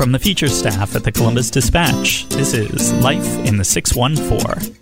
From the feature staff at the Columbus Dispatch, this is Life in the 614.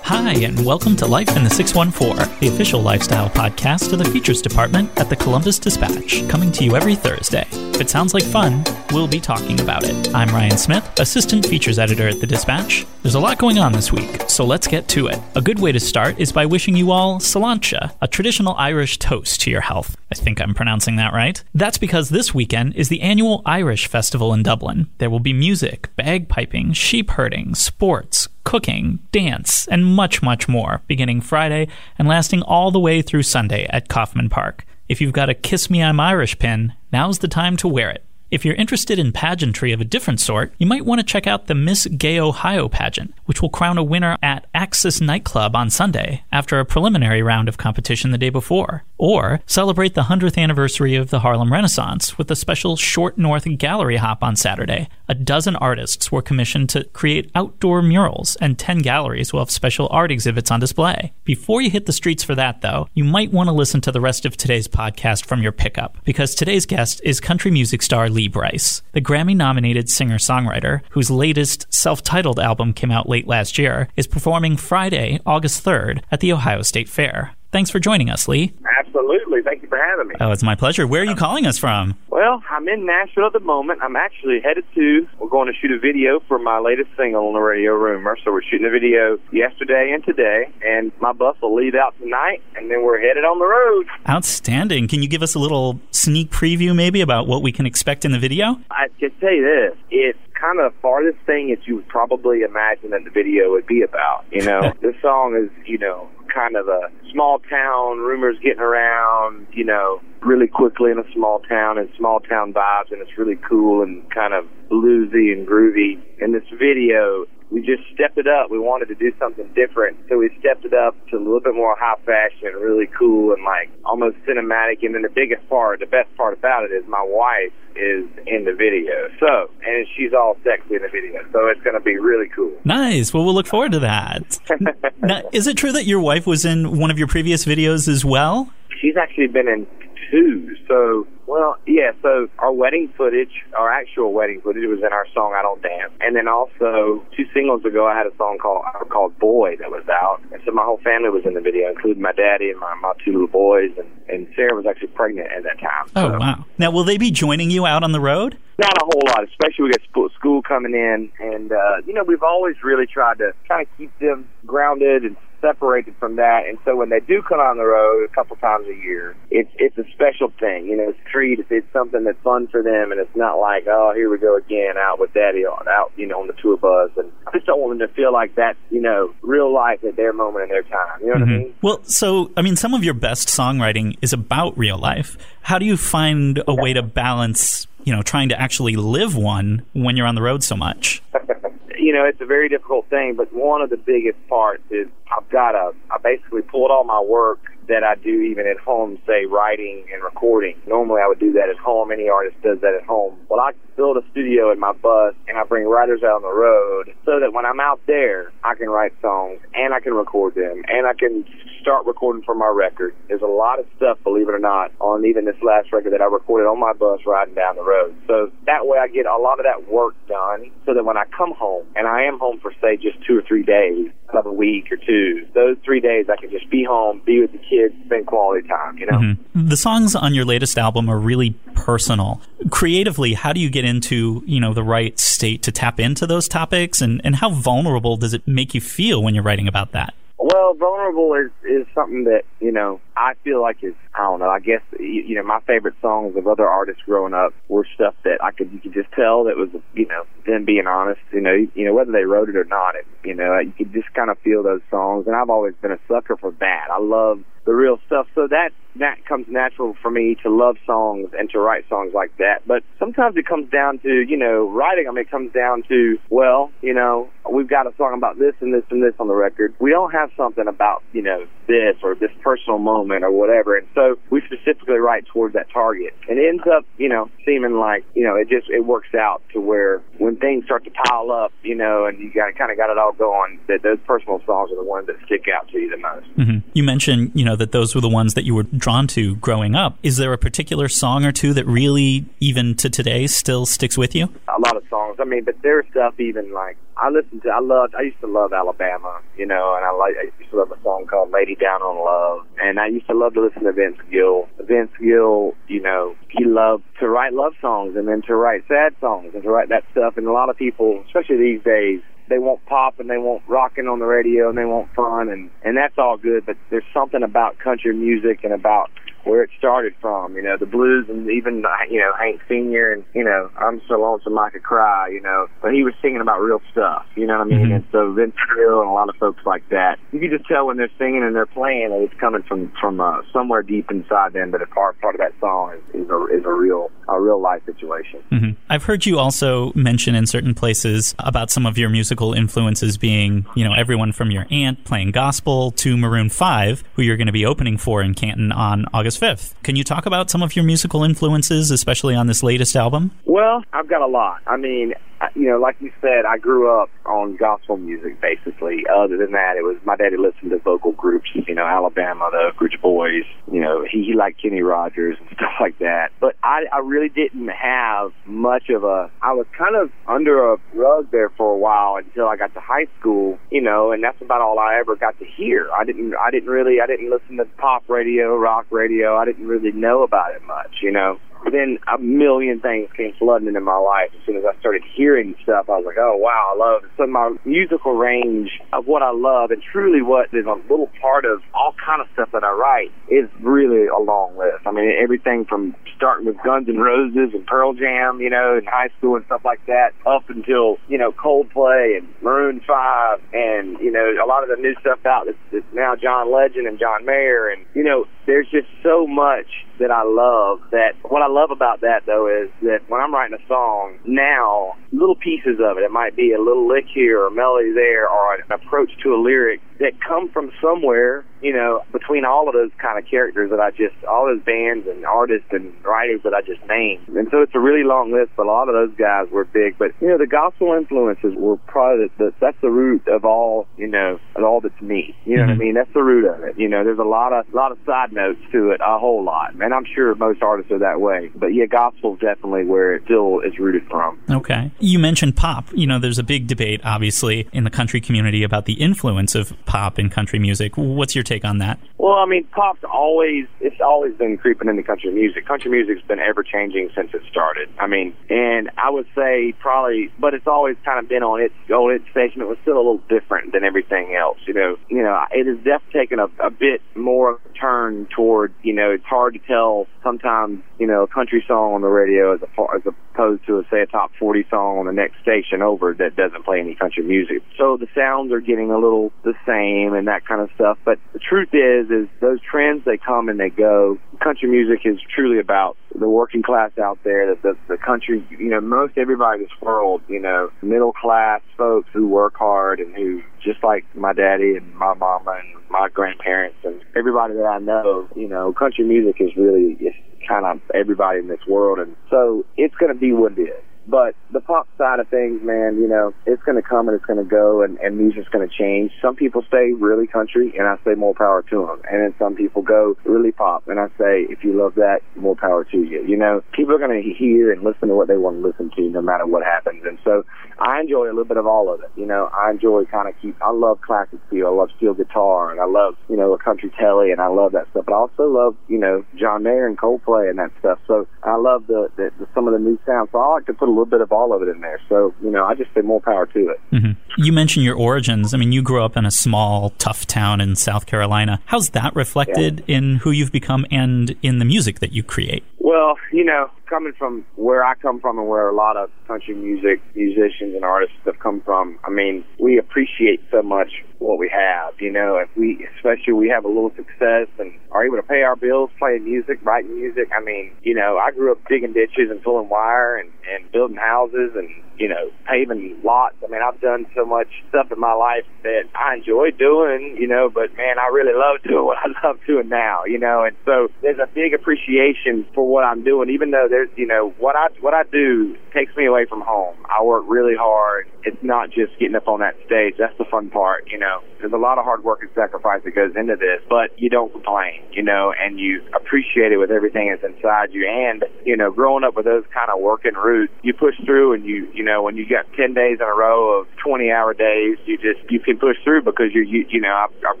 Hi, and welcome to Life in the 614, the official lifestyle podcast of the features department at the Columbus Dispatch, coming to you every Thursday. If it sounds like fun, we'll be talking about it. I'm Ryan Smith, assistant features editor at the Dispatch. There's a lot going on this week, so let's get to it. A good way to start is by wishing you all Sláinte, a traditional Irish toast to your health. I think I'm pronouncing that right. That's because this weekend is the annual Irish Festival in Dublin. There will be music, bagpiping, sheep herding, sports, cooking, dance, and much, much more, beginning Friday and lasting all the way through Sunday at Coffman Park. If you've got a Kiss Me I'm Irish pin, now's the time to wear it. If you're interested in pageantry of a different sort, you might want to check out the Miss Gay Ohio pageant, which will crown a winner at Axis Nightclub on Sunday after a preliminary round of competition the day before. Or celebrate the 100th anniversary of the Harlem Renaissance with a special Short North gallery hop on Saturday. A dozen artists were commissioned to create outdoor murals, and 10 galleries will have special art exhibits on display. Before you hit the streets for that, though, you might want to listen to the rest of today's podcast from your pickup, because today's guest is country music star Lee Brice, the Grammy nominated singer songwriter whose latest self titled album came out late last year, is performing Friday, August 3rd at the Ohio State Fair. Thanks for joining us, Lee. Absolutely. Thank you for having me. Oh, it's my pleasure. Where are you um, calling us from? Well, I'm in Nashville at the moment. I'm actually headed to, we're going to shoot a video for my latest single on the Radio Rumor. So we're shooting a video yesterday and today, and my bus will leave out tonight, and then we're headed on the road. Outstanding. Can you give us a little sneak preview maybe about what we can expect in the video? I can tell you this. It's kind of the farthest thing that you would probably imagine that the video would be about. You know, this song is, you know, kind of a small town, rumors getting around, you know, really quickly in a small town and small town vibes, and it's really cool and kind of bluesy and groovy. In this video, we just stepped it up. We wanted to do something different, so we stepped it up to a little bit more high fashion, really cool and like almost cinematic. And then the biggest part, the best part about it is my wife is in the video. So, and she's all sexy in the video. So it's going to be really cool. Nice. Well, we'll look forward to that. now, is it true that your wife was in one of your previous videos as well? She's actually been in two. So, well, yeah. So our wedding footage, our actual wedding footage, was in our song "I Don't Dance," and then also two singles ago, I had a song called called "Boy" that was out, and so my whole family was in the video, including my daddy and my my two little boys, and and Sarah was actually pregnant at that time. Oh so. wow! Now, will they be joining you out on the road? Not a whole lot, especially we got school, school coming in, and uh, you know we've always really tried to kind of keep them grounded and separated from that. And so when they do come on the road a couple times a year, it's it's a special thing. You know, it's treat. It's, it's something that's fun for them, and it's not like oh here we go again out with daddy on out you know on the tour bus. And I just don't want them to feel like that's you know real life at their moment in their time. You know what I mm-hmm. mean? Well, so I mean, some of your best songwriting is about real life. How do you find a way to balance? You know, trying to actually live one when you're on the road so much. you know, it's a very difficult thing, but one of the biggest parts is I've got to, I basically pulled all my work that I do even at home, say writing and recording. Normally I would do that at home. Any artist does that at home. Well, I build a studio in my bus and I bring writers out on the road so that when I'm out there, I can write songs and I can record them and I can start recording for my record. There's a lot of stuff, believe it or not, on even this last record that I recorded on my bus riding down the road. So that way I get a lot of that work done so that when I come home and I am home for say just two or three days of a week or two, those three days I can just be home, be with the kids, spend quality time, you know? Mm-hmm. The songs on your latest album are really personal. Creatively, how do you get into, you know, the right state to tap into those topics and, and how vulnerable does it make you feel when you're writing about that? Well, vulnerable is is something that you know I feel like it's I don't know. I guess you, know my favorite songs of other artists growing up were stuff that I could you could just tell that was you know them being honest. You know you know whether they wrote it or not. It you know you could just kind of feel those songs, and I've always been a sucker for that. I love the real stuff. So that that comes natural for me to love songs and to write songs like that. But sometimes it comes down to, you know, writing. I mean, it comes down to, well, you know, we've got a song about this and this and this on the record. We don't have something about, you know, this or this personal moment or whatever. And so we specifically write towards that target. And it ends up, you know, seeming like, you know, it just, it works out to where when things start to pile up, you know, and you got kind of got it all going, that those personal songs are the ones that stick out to you the most. Mm-hmm. You mentioned, you know, that those were the ones that you were drawn to growing up. Is there a particular song or two that really, even to today, still sticks with you? A lot of songs. I mean, but there's stuff even like I listen to. I loved. I used to love Alabama, you know, and I like. I used to love a song called "Lady Down on Love," and I used to love to listen to Vince Gill. Vince Gill, you know, he loved to write love songs and then to write sad songs and to write that stuff. And a lot of people, especially these days, they want pop and they want rocking on the radio and they want fun and and that's all good but there's something about country music and about where it started from, you know, the blues and even, you know, Hank Sr. and, you know, I'm so lonesome I could cry, you know, but he was singing about real stuff, you know what I mean? Mm-hmm. And so Vince Gill and a lot of folks like that, you can just tell when they're singing and they're playing that it's coming from, from, uh, somewhere deep inside them, but a part, part of that song is, is a, is a real, a real life situation. Mm-hmm. I've heard you also mention in certain places about some of your musical influences being, you know, everyone from your aunt playing gospel to Maroon 5, who you're going to be opening for in Canton on August 5th. Can you talk about some of your musical influences, especially on this latest album? Well, I've got a lot. I mean, you know, like you said, I grew up on gospel music basically. Other than that, it was my daddy listened to vocal groups, you know, Alabama, the Oak Ridge Boys. You know, he, he liked Kenny Rogers and stuff like that. But I, I really didn't have much of a. I was kind of under a rug there for a while until I got to high school. You know, and that's about all I ever got to hear. I didn't. I didn't really. I didn't listen to pop radio, rock radio. I didn't really know about it much. You know then a million things came flooding into my life as soon as I started hearing stuff. I was like, oh wow, I love it. So my musical range of what I love and truly what is a little part of all kind of stuff that I write is really a long list. I mean, everything from starting with Guns N' Roses and Pearl Jam, you know, in high school and stuff like that, up until you know Coldplay and Maroon Five, and you know a lot of the new stuff out that's now John Legend and John Mayer, and you know there's just so much that I love. That what I love about that though is that when I'm writing a song now, little pieces of it, it might be a little lick here or a melody there, or an approach to a lyric that come from somewhere, you know, between all of those kind of characters that I just, all those bands and artists and writers that I just named. And so it's a really long list, but a lot of those guys were big. But, you know, the gospel influences were probably, the, the, that's the root of all, you know, of all that's me. You know mm-hmm. what I mm-hmm. mean? That's the root of it. You know, there's a lot of, a lot of side notes to it, a whole lot. And I'm sure most artists are that way. But yeah, gospel's definitely where it still is rooted from. Okay. You mentioned pop. You know, there's a big debate, obviously, in the country community about the influence of pop in country music. What's your take on that? Well, I mean, pop's always it's always been creeping into country music. Country music's been ever changing since it started. I mean, and I would say probably, but it's always kind of been on its on its station. It was still a little different than everything else. You know, you know, it has definitely taken a, a bit more of a turn toward. You know, it's hard to tell sometimes. You know, a country song on the radio as a as opposed to a, say a top 40 song on the next station over that doesn't play any country music. So the sounds are getting a little the same and that kind of stuff. But the truth is, is those trends they come and they go. Country music is truly about the working class out there. That the, the country, you know, most everybody in this world, you know, middle class folks who work hard and who just like my daddy and my mama and my grandparents and everybody that I know, you know, country music is really it's kind of everybody in this world, and so it's going to be what it is. But the pop side of things, man, you know, it's going to come and it's going to go, and, and music's going to change. Some people stay really country, and I say more power to them. And then some people go really pop, and I say, if you love that, more power to you. You know, people are going to hear and listen to what they want to listen to, no matter what happens. And so I enjoy a little bit of all of it. You know, I enjoy kind of keep. I love classic feel. I love steel guitar, and I love you know a country telly, and I love that stuff. But I also love you know John Mayer and Coldplay and that stuff. So I love the, the, the some of the new sounds. So I like to put a little bit of all of it in there. So, you know, I just say more power to it. Mm-hmm. You mentioned your origins. I mean, you grew up in a small, tough town in South Carolina. How's that reflected yeah. in who you've become and in the music that you create? Well, you know, coming from where I come from and where a lot of country music musicians and artists have come from, I mean, we appreciate so much what we have, you know, if we, especially we have a little success and are able to pay our bills playing music, writing music. I mean, you know, I grew up digging ditches and pulling wire and, and building houses and you know, paving lots. I mean, I've done so much stuff in my life that I enjoy doing, you know, but man, I really love doing what I love doing now, you know, and so there's a big appreciation for what I'm doing, even though there's, you know, what I, what I do takes me away from home. I work really hard. It's not just getting up on that stage. That's the fun part, you know. There's a lot of hard work and sacrifice that goes into this, but you don't complain, you know, and you appreciate it with everything that's inside you. And, you know, growing up with those kind of working roots, you push through and you, you know, when you got 10 days in a row of 20 hour days, you just, you can push through because you, you, you know, I've, I've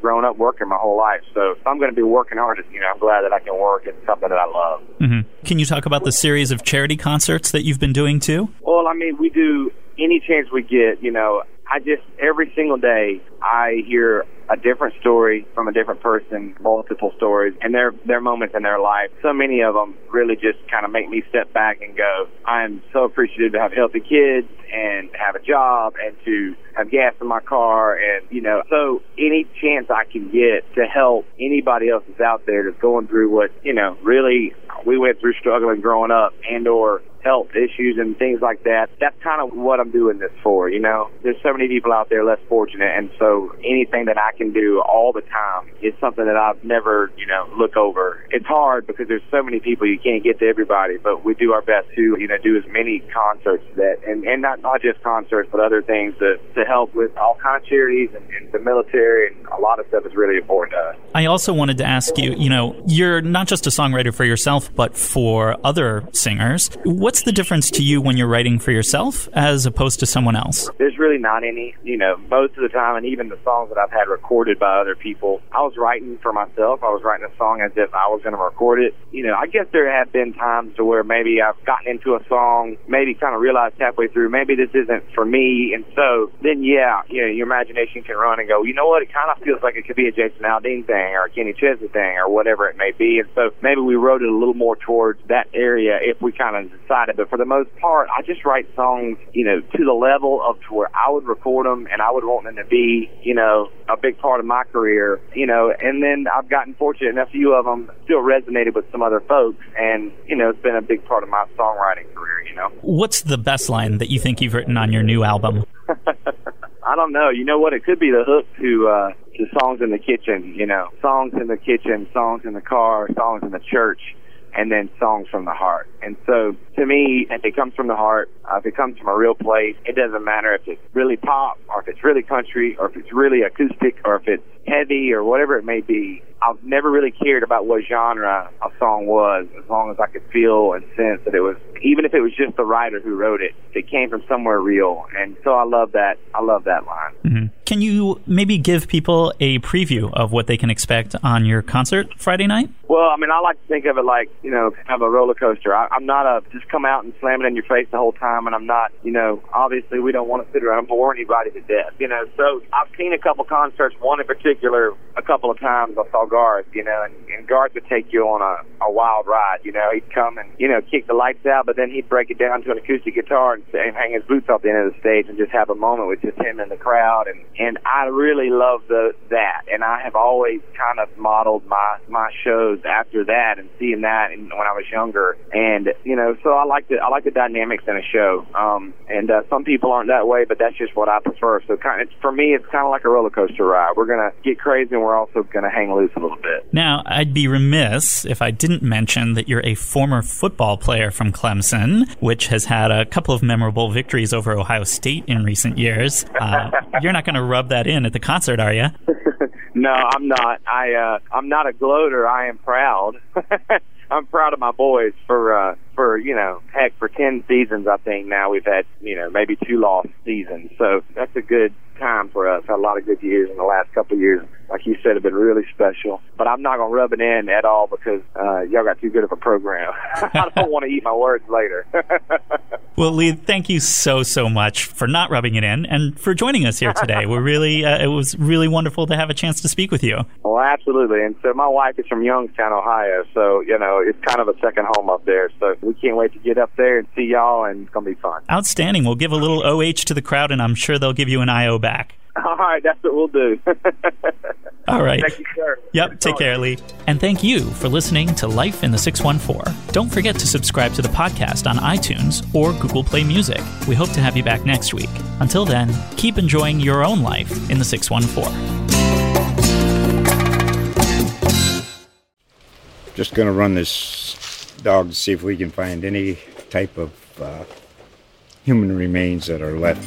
grown up working my whole life. So if I'm going to be working hard, you know, I'm glad that I can work in something that I love. Mm-hmm. Can you talk about the series of charity concerts that you've been doing too? Well, I mean, we do any chance we get, you know, I just every single day I hear a different story from a different person, multiple stories, and their their moments in their life. So many of them really just kind of make me step back and go, I am so appreciative to have healthy kids and have a job and to have gas in my car and you know so any chance I can get to help anybody else that's out there that's going through what you know really we went through struggling growing up and or health issues and things like that. That's kind of what I'm doing this for, you know. There's so many people out there less fortunate and so anything that I can do all the time is something that I've never, you know, look over. It's hard because there's so many people you can't get to everybody, but we do our best to, you know, do as many concerts that and, and not not just concerts but other things to, to help with all kinds of charities and, and the military and a lot of stuff is really important to us. I also wanted to ask you, you know, you're not just a songwriter for yourself but for other singers. What's what's the difference to you when you're writing for yourself as opposed to someone else? There's really not any. You know, most of the time, and even the songs that I've had recorded by other people, I was writing for myself. I was writing a song as if I was going to record it. You know, I guess there have been times to where maybe I've gotten into a song, maybe kind of realized halfway through, maybe this isn't for me. And so then, yeah, you know, your imagination can run and go, you know what? It kind of feels like it could be a Jason Aldean thing or a Kenny Chesney thing or whatever it may be. And so maybe we wrote it a little more towards that area if we kind of decide it. But for the most part, I just write songs, you know, to the level of to where I would record them and I would want them to be, you know, a big part of my career, you know, and then I've gotten fortunate enough, a few of them still resonated with some other folks and, you know, it's been a big part of my songwriting career, you know. What's the best line that you think you've written on your new album? I don't know. You know what? It could be the hook to uh to songs in the kitchen, you know. Songs in the kitchen, songs in the car, songs in the church and then songs from the heart. And so to me, if it comes from the heart, uh, if it comes from a real place, it doesn't matter if it's really pop or if it's really country or if it's really acoustic or if it's heavy or whatever it may be. I've never really cared about what genre a song was as long as I could feel and sense that it was, even if it was just the writer who wrote it, it came from somewhere real. And so I love that. I love that line. Mm-hmm. Can you maybe give people a preview of what they can expect on your concert Friday night? Well, I mean, I like to think of it like, you know, kind of a roller coaster. I, I'm not a just come out and slam it in your face the whole time, and I'm not, you know, obviously we don't want to sit around and bore anybody to death, you know. So I've seen a couple concerts, one in particular, a couple of times I saw Garth, you know, and, and Garth would take you on a, a wild ride, you know. He'd come and, you know, kick the lights out, but then he'd break it down to an acoustic guitar and, and hang his boots off the end of the stage and just have a moment with just him and the crowd. And, and I really love the, that. And I have always kind of modeled my, my shows after that and seeing that and when I was younger. And, you know, so I like the, I like the dynamics in a show. Um, and, uh, some people aren't that way, but that's just what I prefer. So kind of, for me, it's kind of like a roller coaster ride. We're going to get crazy and we're also going to hang loose a little bit. Now, I'd be remiss if I didn't mention that you're a former football player from Clemson, which has had a couple of memorable victories over Ohio State in recent years. Uh, you're not going rub that in at the concert, are you? no, I'm not. I uh, I'm not a gloater. I am proud. I'm proud of my boys for uh, for you know heck for ten seasons. I think now we've had you know maybe two lost seasons, so that's a good time for us. Had a lot of good years in the last couple of years. Like you said, have been really special. But I'm not gonna rub it in at all because uh, y'all got too good of a program. I don't want to eat my words later. Well, Lee, thank you so so much for not rubbing it in and for joining us here today. We're really uh, it was really wonderful to have a chance to speak with you. Well, absolutely. And so my wife is from Youngstown, Ohio, so you know it's kind of a second home up there. So we can't wait to get up there and see y'all, and it's gonna be fun. Outstanding. We'll give a little OH to the crowd, and I'm sure they'll give you an IO back. All right, that's what we'll do. All right. Thank you, sir. Yep, take care, Lee. And thank you for listening to Life in the 614. Don't forget to subscribe to the podcast on iTunes or Google Play Music. We hope to have you back next week. Until then, keep enjoying your own life in the 614. Just going to run this dog to see if we can find any type of uh, human remains that are left